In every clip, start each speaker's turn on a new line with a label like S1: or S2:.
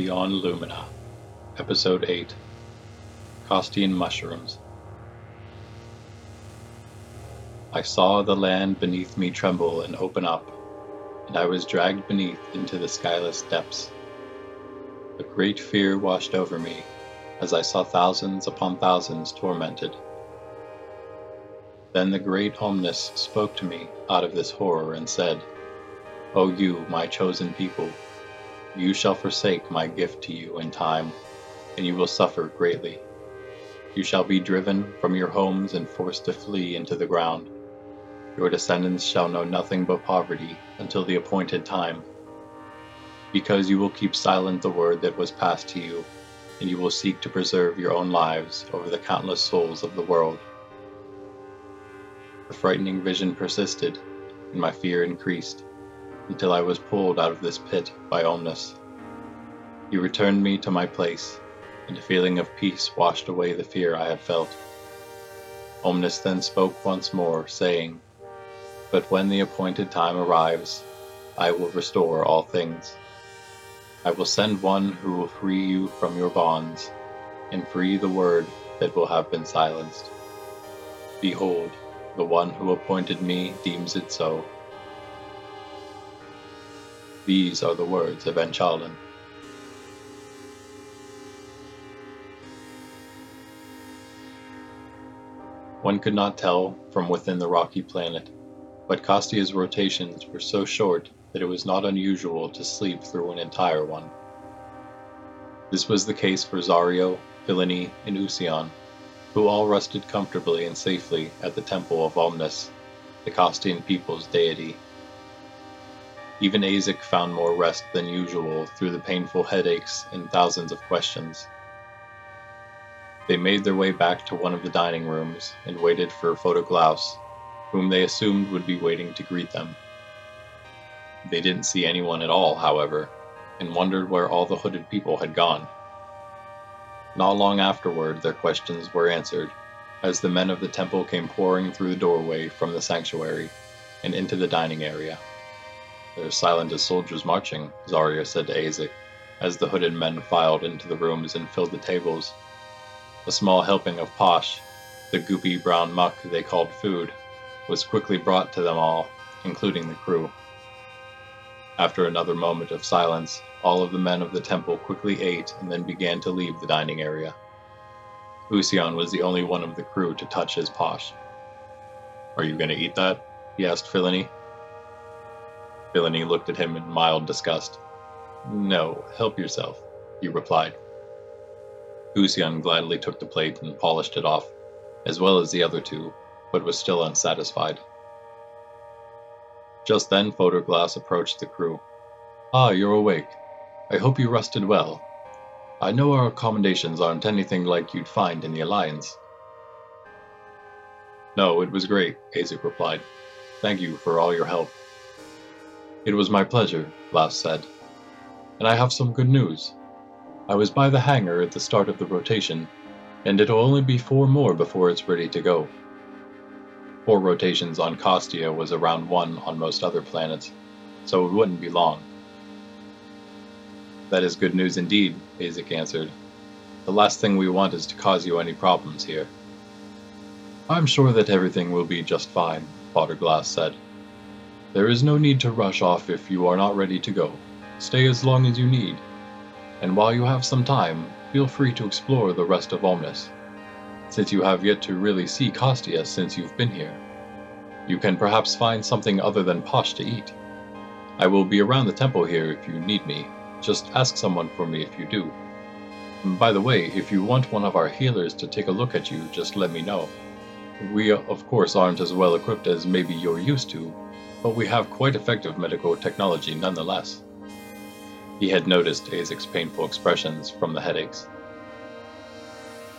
S1: Beyond Lumina, Episode 8 Kastian Mushrooms. I saw the land beneath me tremble and open up, and I was dragged beneath into the skyless depths. A great fear washed over me as I saw thousands upon thousands tormented. Then the great Omnis spoke to me out of this horror and said, O you, my chosen people, you shall forsake my gift to you in time, and you will suffer greatly. You shall be driven from your homes and forced to flee into the ground. Your descendants shall know nothing but poverty until the appointed time. Because you will keep silent the word that was passed to you, and you will seek to preserve your own lives over the countless souls of the world. The frightening vision persisted, and my fear increased until I was pulled out of this pit by Omnis. He returned me to my place, and a feeling of peace washed away the fear I had felt. Omnis then spoke once more, saying, But when the appointed time arrives, I will restore all things. I will send one who will free you from your bonds, and free the word that will have been silenced. Behold, the one who appointed me deems it so. These are the words of Enchaldan. One could not tell from within the rocky planet, but Kastia's rotations were so short that it was not unusual to sleep through an entire one. This was the case for Zario, Philini, and Usion, who all rested comfortably and safely at the temple of Omnis, the Kastian people's deity. Even Aezic found more rest than usual through the painful headaches and thousands of questions. They made their way back to one of the dining rooms and waited for Photoglaus, whom they assumed would be waiting to greet them. They didn't see anyone at all, however, and wondered where all the hooded people had gone. Not long afterward, their questions were answered, as the men of the temple came pouring through the doorway from the sanctuary and into the dining area. They're silent as soldiers marching, Zario said to Aezic, as the hooded men filed into the rooms and filled the tables a small helping of posh, the goopy brown muck they called food, was quickly brought to them all, including the crew. After another moment of silence, all of the men of the temple quickly ate and then began to leave the dining area. Usion was the only one of the crew to touch his posh. Are you going to eat that? he asked Philini. Philini looked at him in mild disgust. No, help yourself, he replied. Usion gladly took the plate and polished it off, as well as the other two, but was still unsatisfied. Just then Photoglass approached the crew. Ah, you're awake. I hope you rested well. I know our accommodations aren't anything like you'd find in the Alliance. No, it was great, Aezic replied. Thank you for all your help. It was my pleasure, Glass said. And I have some good news. I was by the hangar at the start of the rotation, and it'll only be four more before it's ready to go. Four rotations on Kastia was around one on most other planets, so it wouldn't be long. That is good news indeed, Aezic answered. The last thing we want is to cause you any problems here. I'm sure that everything will be just fine, Potterglass said. There is no need to rush off if you are not ready to go. Stay as long as you need, and while you have some time, feel free to explore the rest of Omnis, since you have yet to really see Kastia since you've been here. You can perhaps find something other than posh to eat. I will be around the temple here if you need me. Just ask someone for me if you do. By the way, if you want one of our healers to take a look at you, just let me know. We, of course, aren't as well equipped as maybe you're used to, but we have quite effective medical technology nonetheless. He had noticed Aezic's painful expressions from the headaches.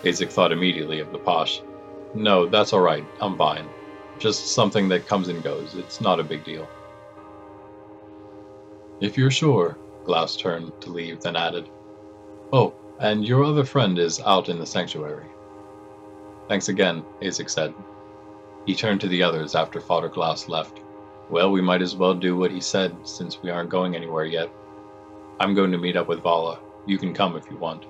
S1: Aezic thought immediately of the posh. No, that's alright, I'm fine. Just something that comes and goes, it's not a big deal. If you're sure, Glass turned to leave, then added, Oh, and your other friend is out in the sanctuary. Thanks again, Aezic said. He turned to the others after Father Glass left. Well, we might as well do what he said, since we aren't going anywhere yet. I'm going to meet up with Vala. You can come if you want.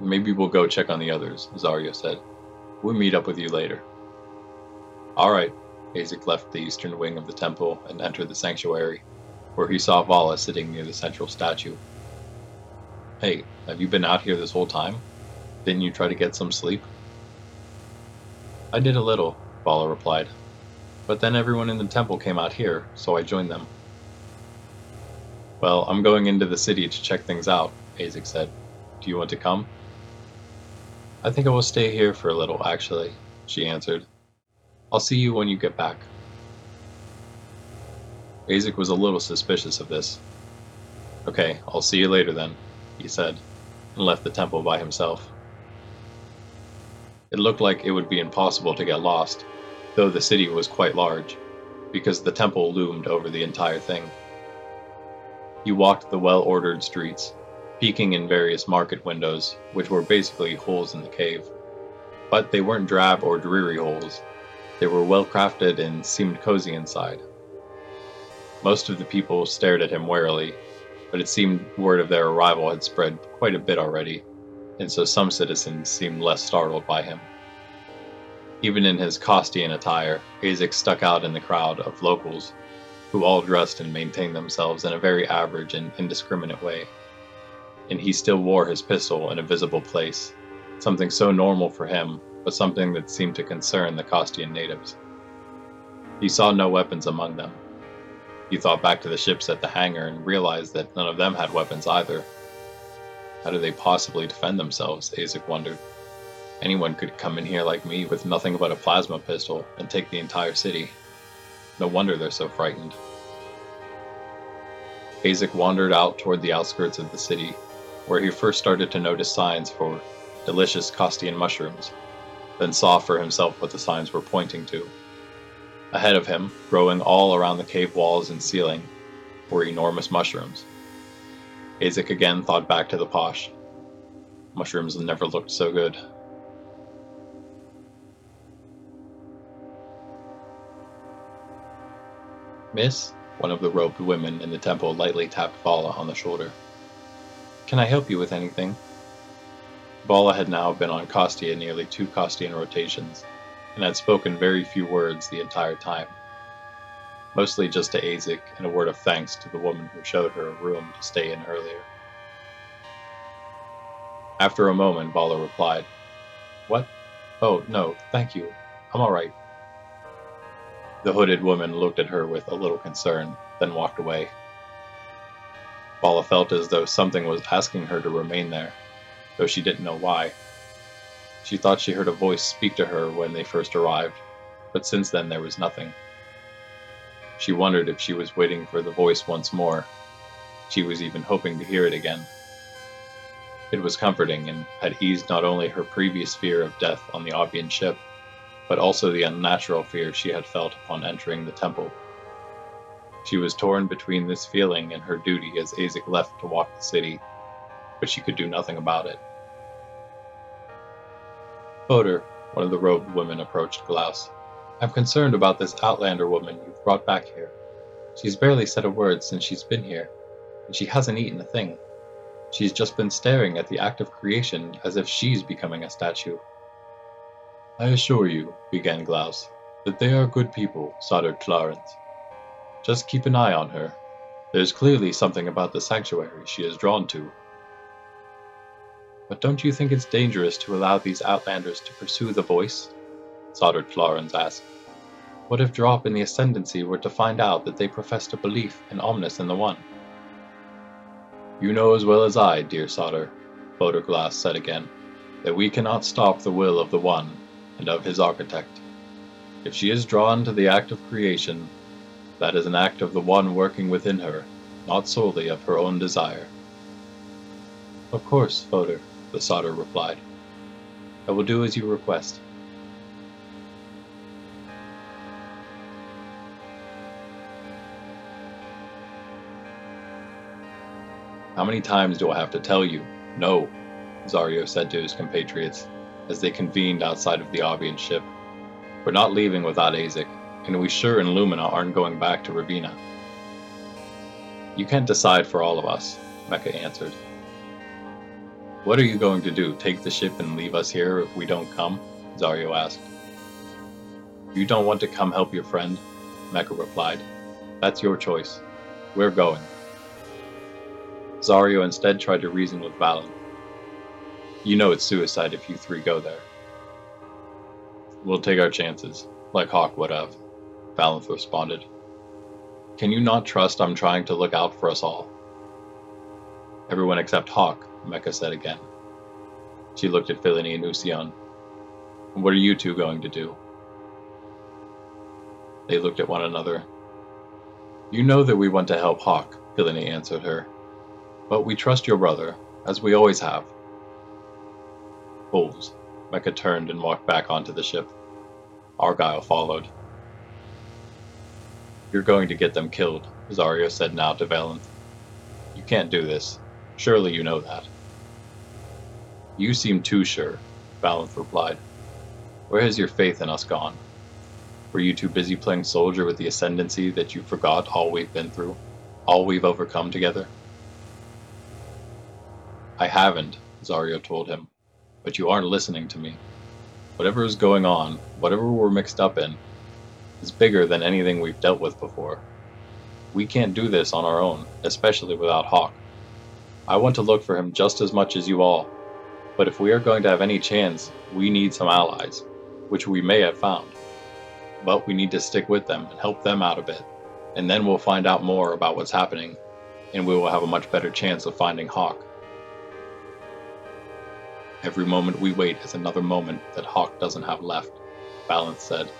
S1: Maybe we'll go check on the others, Zario said. We'll meet up with you later. Alright, Aezic left the eastern wing of the temple and entered the sanctuary, where he saw Vala sitting near the central statue. Hey, have you been out here this whole time? Didn't you try to get some sleep? I did a little, Vala replied. But then everyone in the temple came out here, so I joined them. Well, I'm going into the city to check things out, Aezic said. Do you want to come? I think I will stay here for a little, actually, she answered. I'll see you when you get back. Aezic was a little suspicious of this. Okay, I'll see you later then, he said, and left the temple by himself. It looked like it would be impossible to get lost, though the city was quite large, because the temple loomed over the entire thing. He walked the well ordered streets, peeking in various market windows, which were basically holes in the cave. But they weren't drab or dreary holes, they were well crafted and seemed cozy inside. Most of the people stared at him warily, but it seemed word of their arrival had spread quite a bit already, and so some citizens seemed less startled by him. Even in his Kastian attire, Aezic stuck out in the crowd of locals, who all dressed and maintained themselves in a very average and indiscriminate way. And he still wore his pistol in a visible place, something so normal for him but something that seemed to concern the Kastian natives. He saw no weapons among them. He thought back to the ships at the hangar and realized that none of them had weapons either. How do they possibly defend themselves? Aezic wondered. Anyone could come in here like me with nothing but a plasma pistol and take the entire city. No wonder they're so frightened. Aezic wandered out toward the outskirts of the city, where he first started to notice signs for delicious Kastian mushrooms then saw for himself what the signs were pointing to. Ahead of him, growing all around the cave walls and ceiling, were enormous mushrooms. Aezic again thought back to the posh. Mushrooms never looked so good. Miss, one of the robed women in the temple lightly tapped Vala on the shoulder. Can I help you with anything? Vala had now been on Kastia nearly two Kastian rotations, and had spoken very few words the entire time. Mostly just to Aezic and a word of thanks to the woman who showed her a room to stay in earlier. After a moment, Vala replied, What? Oh, no, thank you. I'm all right. The hooded woman looked at her with a little concern, then walked away. Vala felt as though something was asking her to remain there, though she didn't know why. She thought she heard a voice speak to her when they first arrived, but since then there was nothing. She wondered if she was waiting for the voice once more. She was even hoping to hear it again. It was comforting and had eased not only her previous fear of death on the Obian ship, but also the unnatural fear she had felt upon entering the temple. She was torn between this feeling and her duty as Aezic left to walk the city, but she could do nothing about it. Fodor, one of the robed women, approached Glaus. I'm concerned about this Outlander woman you've brought back here. She's barely said a word since she's been here, and she hasn't eaten a thing. She's just been staring at the act of creation as if she's becoming a statue. I assure you, began Glaus, that they are good people, Sodder Clarence. Just keep an eye on her. There's clearly something about the sanctuary she is drawn to, but don't you think it's dangerous to allow these outlanders to pursue the voice? Soddard Florence asked. What if Drop and the Ascendancy were to find out that they professed a belief in Omnis and the One? You know as well as I, dear Sodder, Glass said again, that we cannot stop the will of the One and of his architect. If she is drawn to the act of creation, that is an act of the One working within her, not solely of her own desire. Of course, Fodor, the Sodder replied. I will do as you request. How many times do I have to tell you? No, Zario said to his compatriots as they convened outside of the Obian ship. We're not leaving without Aezic, and we sure in Lumina aren't going back to Ravina. You can't decide for all of us, Mecha answered. What are you going to do? Take the ship and leave us here if we don't come? Zario asked. You don't want to come help your friend? Mecha replied. That's your choice. We're going. Zario instead tried to reason with Valen. You know it's suicide if you three go there. We'll take our chances, like Hawk would have, Valenth responded. Can you not trust I'm trying to look out for us all? Everyone except Hawk, Mecha said again. She looked at Philini and Usion. What are you two going to do? They looked at one another. You know that we want to help Hawk, Philini answered her. But we trust your brother, as we always have. Fools. Mecha turned and walked back onto the ship. Argyle followed. You're going to get them killed, Zario said now to Valenth. You can't do this. Surely you know that. You seem too sure, Valenth replied. Where has your faith in us gone? Were you too busy playing soldier with the ascendancy that you forgot all we've been through, all we've overcome together? I haven't, Zario told him, but you aren't listening to me. Whatever is going on, whatever we're mixed up in, is bigger than anything we've dealt with before. We can't do this on our own, especially without Hawk. I want to look for him just as much as you all, but if we are going to have any chance, we need some allies, which we may have found. But we need to stick with them and help them out a bit, and then we'll find out more about what's happening, and we will have a much better chance of finding Hawk. Every moment we wait is another moment that Hawk doesn't have left, Valenth said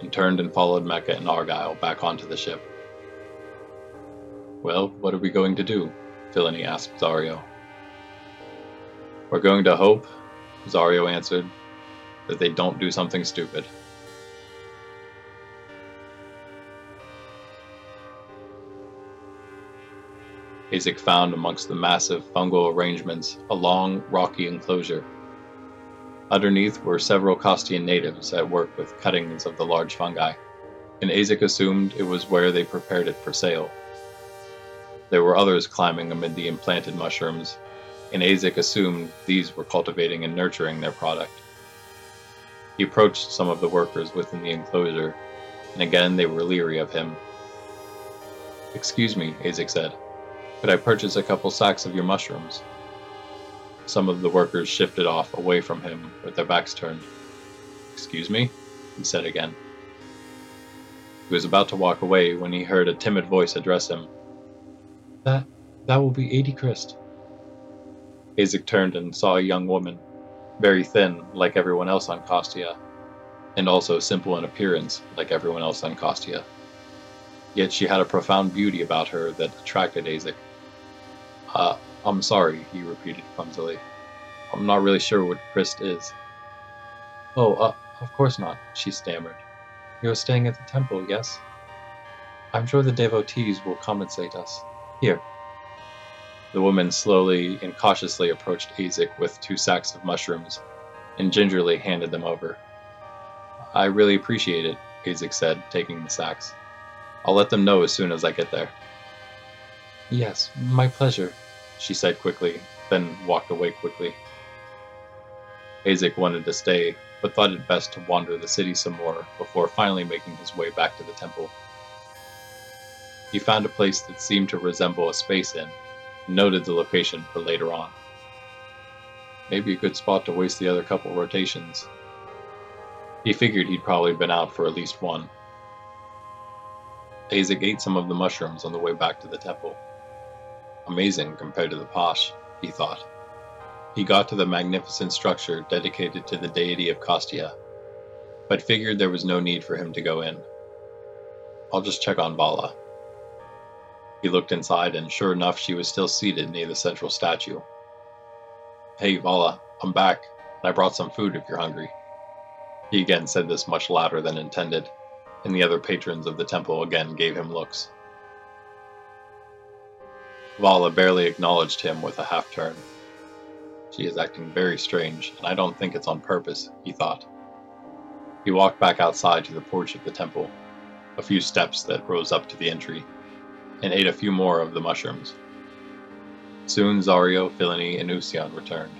S1: and turned and followed Mecha and Argyle back onto the ship. Well, what are we going to do? Philini asked Zario. We're going to hope, Zario answered, that they don't do something stupid. Aezic found amongst the massive fungal arrangements a long, rocky enclosure Underneath were several Kastian natives at work with cuttings of the large fungi, and Aezic assumed it was where they prepared it for sale. There were others climbing amid the implanted mushrooms, and Aezic assumed these were cultivating and nurturing their product. He approached some of the workers within the enclosure, and again they were leery of him. Excuse me, Aezic said. Could I purchase a couple sacks of your mushrooms? Some of the workers shifted off away from him with their backs turned. Excuse me? he said again. He was about to walk away when he heard a timid voice address him. That that will be eighty Christ. Aezic turned and saw a young woman, very thin, like everyone else on Kastia, and also simple in appearance, like everyone else on Kastia. Yet she had a profound beauty about her that attracted Aezic. Uh, I'm sorry, he repeated clumsily. I'm not really sure what Christ is. Oh, uh, of course not, she stammered. You're staying at the temple, yes? I'm sure the devotees will compensate us. Here. The woman slowly and cautiously approached Aezic with two sacks of mushrooms and gingerly handed them over. I really appreciate it, Aezic said, taking the sacks. I'll let them know as soon as I get there. Yes, my pleasure, she said quickly, then walked away quickly. Aezic wanted to stay, but thought it best to wander the city some more before finally making his way back to the temple. He found a place that seemed to resemble a space inn, and noted the location for later on. Maybe a good spot to waste the other couple rotations. He figured he'd probably been out for at least one. Aezic ate some of the mushrooms on the way back to the temple. Amazing compared to the Posh, he thought. He got to the magnificent structure dedicated to the deity of Kastia, but figured there was no need for him to go in. I'll just check on Vala. He looked inside, and sure enough, she was still seated near the central statue. Hey, Vala, I'm back, and I brought some food if you're hungry. He again said this much louder than intended, and the other patrons of the temple again gave him looks. Vala barely acknowledged him with a half turn. She is acting very strange, and I don't think it's on purpose, he thought. He walked back outside to the porch of the temple, a few steps that rose up to the entry, and ate a few more of the mushrooms. Soon Zario, Philini, and Usion returned.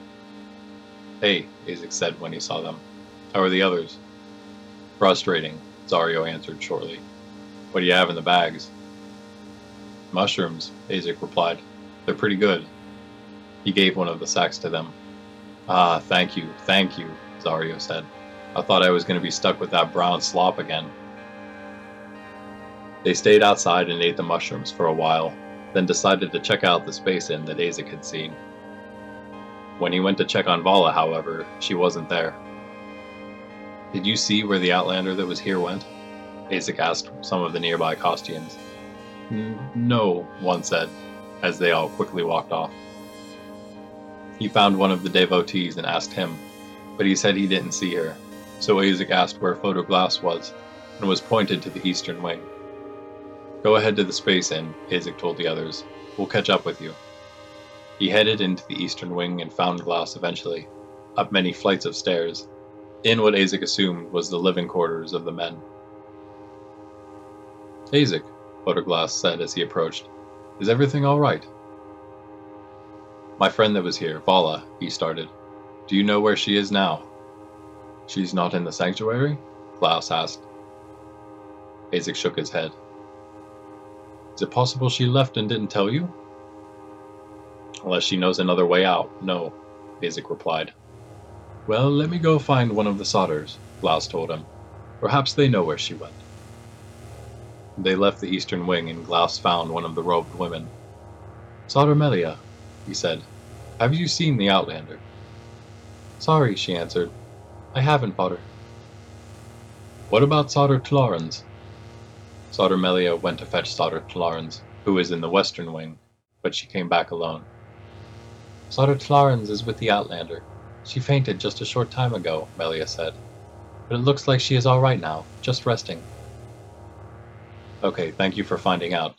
S1: Hey, Aezic said when he saw them. How are the others? Frustrating, Zario answered shortly. What do you have in the bags? Mushrooms, Aezic replied. They're pretty good. He gave one of the sacks to them. Ah, thank you, thank you, Zario said. I thought I was going to be stuck with that brown slop again. They stayed outside and ate the mushrooms for a while, then decided to check out the space inn that Aezic had seen. When he went to check on Vala, however, she wasn't there. Did you see where the Outlander that was here went? Aezic asked some of the nearby Kastians. No, one said, as they all quickly walked off. He found one of the devotees and asked him, but he said he didn't see her, so Aezic asked where Photoglass was, and was pointed to the eastern wing. Go ahead to the space inn, Aezic told the others. We'll catch up with you. He headed into the eastern wing and found Glass eventually, up many flights of stairs, in what Aezic assumed was the living quarters of the men. Aezic, Photoglass said as he approached, is everything all right? My friend that was here, Vala, he started. Do you know where she is now? She's not in the sanctuary? Glass asked. Aezic shook his head. Is it possible she left and didn't tell you? Unless she knows another way out, no, Aezic replied. Well, let me go find one of the Sodders, Glass told him. Perhaps they know where she went. They left the eastern wing and Glass found one of the robed women. Sodder Melia, he said. Have you seen the Outlander? Sorry, she answered. I haven't, Potter. What about Sodder Clarence? Melia went to fetch Sodder Clarence, who was in the western wing, but she came back alone. Sodder Clarence is with the Outlander. She fainted just a short time ago, Melia said. But it looks like she is all right now, just resting. Okay, thank you for finding out.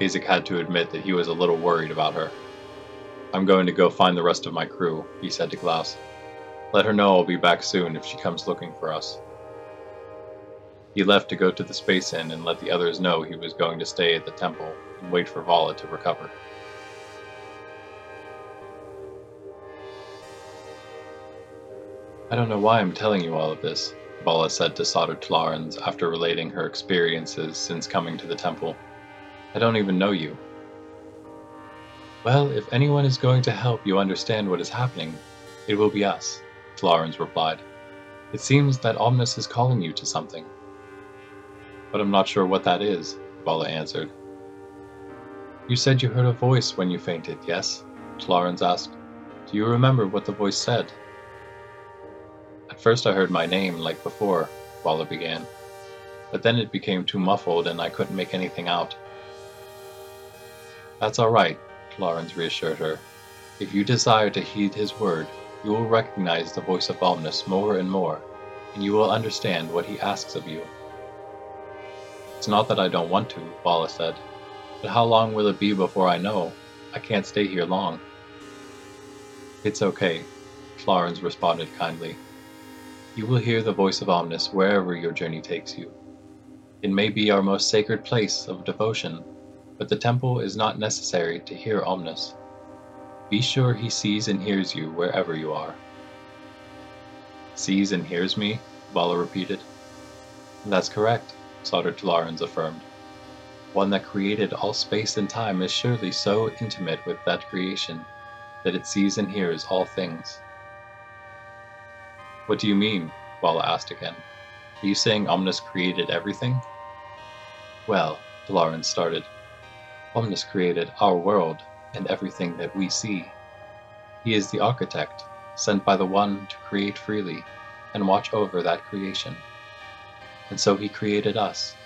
S1: Aezic had to admit that he was a little worried about her. I'm going to go find the rest of my crew, he said to Glass. Let her know I'll be back soon if she comes looking for us. He left to go to the Space Inn and let the others know he was going to stay at the temple and wait for Vala to recover. I don't know why I'm telling you all of this, Vala said to Sodder Tlarans after relating her experiences since coming to the temple. I don't even know you. Well, if anyone is going to help you understand what is happening, it will be us, Tlarans replied. It seems that Omnis is calling you to something. But I'm not sure what that is, Vala answered. You said you heard a voice when you fainted, yes? Clarence asked. Do you remember what the voice said? At first I heard my name, like before, Vala began. But then it became too muffled and I couldn't make anything out. That's all right, Clarence reassured her. If you desire to heed his word, you will recognize the voice of Omnis more and more, and you will understand what he asks of you. It's not that I don't want to, Vala said, but how long will it be before I know? I can't stay here long. It's okay, Florence responded kindly. You will hear the voice of Omnis wherever your journey takes you. It may be our most sacred place of devotion, but the temple is not necessary to hear Omnis. Be sure he sees and hears you wherever you are. Sees and hears me? Vala repeated. That's correct. Sodder Tlarans affirmed. One that created all space and time is surely so intimate with that creation that it sees and hears all things. What do you mean? Vala asked again. Are you saying Omnis created everything? Well, Tlarans started. Omnis created our world and everything that we see. He is the architect, sent by the One to create freely and watch over that creation. And so he created us,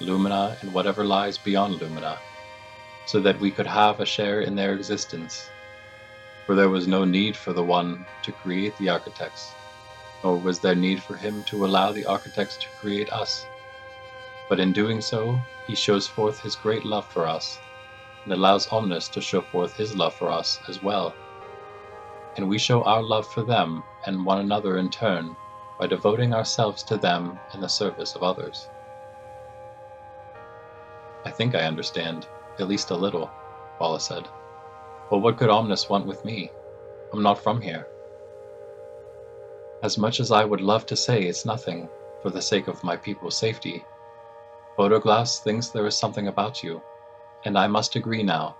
S1: Lumina and whatever lies beyond Lumina, so that we could have a share in their existence. For there was no need for the One to create the architects, nor was there need for him to allow the architects to create us. But in doing so, he shows forth his great love for us, and allows Omnis to show forth his love for us as well. And we show our love for them and one another in turn by devoting ourselves to them in the service of others. I think I understand, at least a little, Vala said. But what could Omnis want with me? I'm not from here. As much as I would love to say it's nothing, for the sake of my people's safety, Photoglass thinks there is something about you, and I must agree now.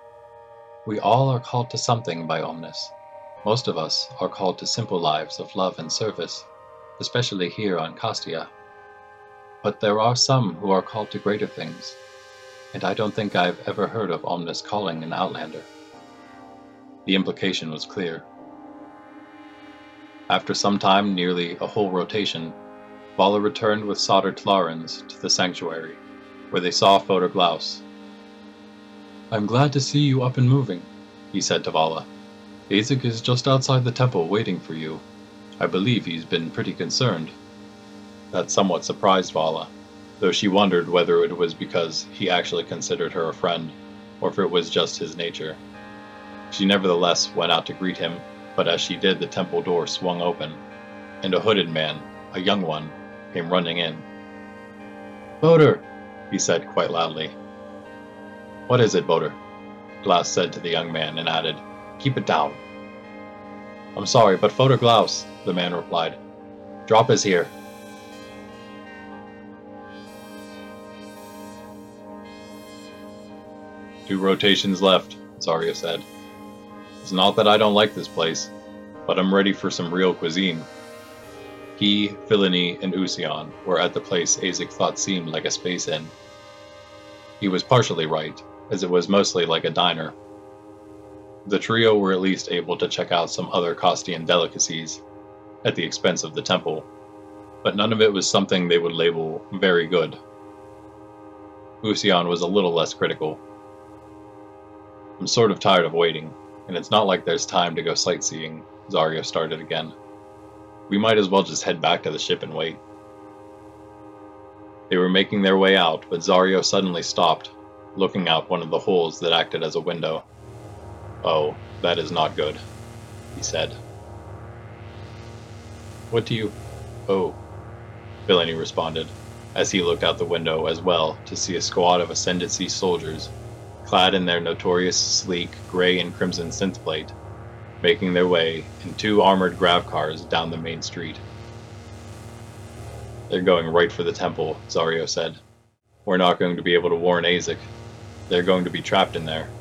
S1: We all are called to something by Omnis. Most of us are called to simple lives of love and service, especially here on Kastia. But there are some who are called to greater things, and I don't think I've ever heard of Omnis calling an Outlander. The implication was clear. After some time, nearly a whole rotation, Vala returned with Sodder Tlarans to the sanctuary, where they saw Photoglaus. I'm glad to see you up and moving, he said to Vala. Aezic is just outside the temple waiting for you. I believe he's been pretty concerned. That somewhat surprised Vala, though she wondered whether it was because he actually considered her a friend, or if it was just his nature. She nevertheless went out to greet him, but as she did, the temple door swung open, and a hooded man, a young one, came running in. Boder, he said quite loudly. What is it, Boder? Glass said to the young man and added, Keep it down. I'm sorry, but Photoglaus, the man replied. Drop is here. Two rotations left, Zario said. It's not that I don't like this place, but I'm ready for some real cuisine. He, Philini, and Usion were at the place Aezic thought seemed like a space inn. He was partially right, as it was mostly like a diner. The trio were at least able to check out some other Kastian delicacies, at the expense of the temple, but none of it was something they would label very good. Usion was a little less critical. I'm sort of tired of waiting, and it's not like there's time to go sightseeing, Zario started again. We might as well just head back to the ship and wait. They were making their way out, but Zario suddenly stopped, looking out one of the holes that acted as a window. Oh, that is not good, he said. What do you. Oh, Philini responded, as he looked out the window as well to see a squad of Ascendancy soldiers, clad in their notorious sleek gray and crimson synthplate, making their way in two armored grav cars down the main street. They're going right for the temple, Zario said. We're not going to be able to warn Azek. They're going to be trapped in there.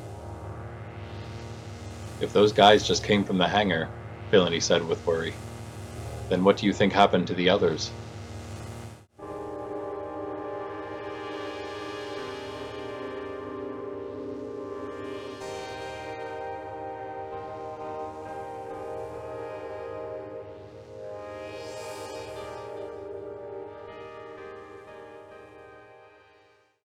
S1: If those guys just came from the hangar, Philini said with worry, then what do you think happened to the others?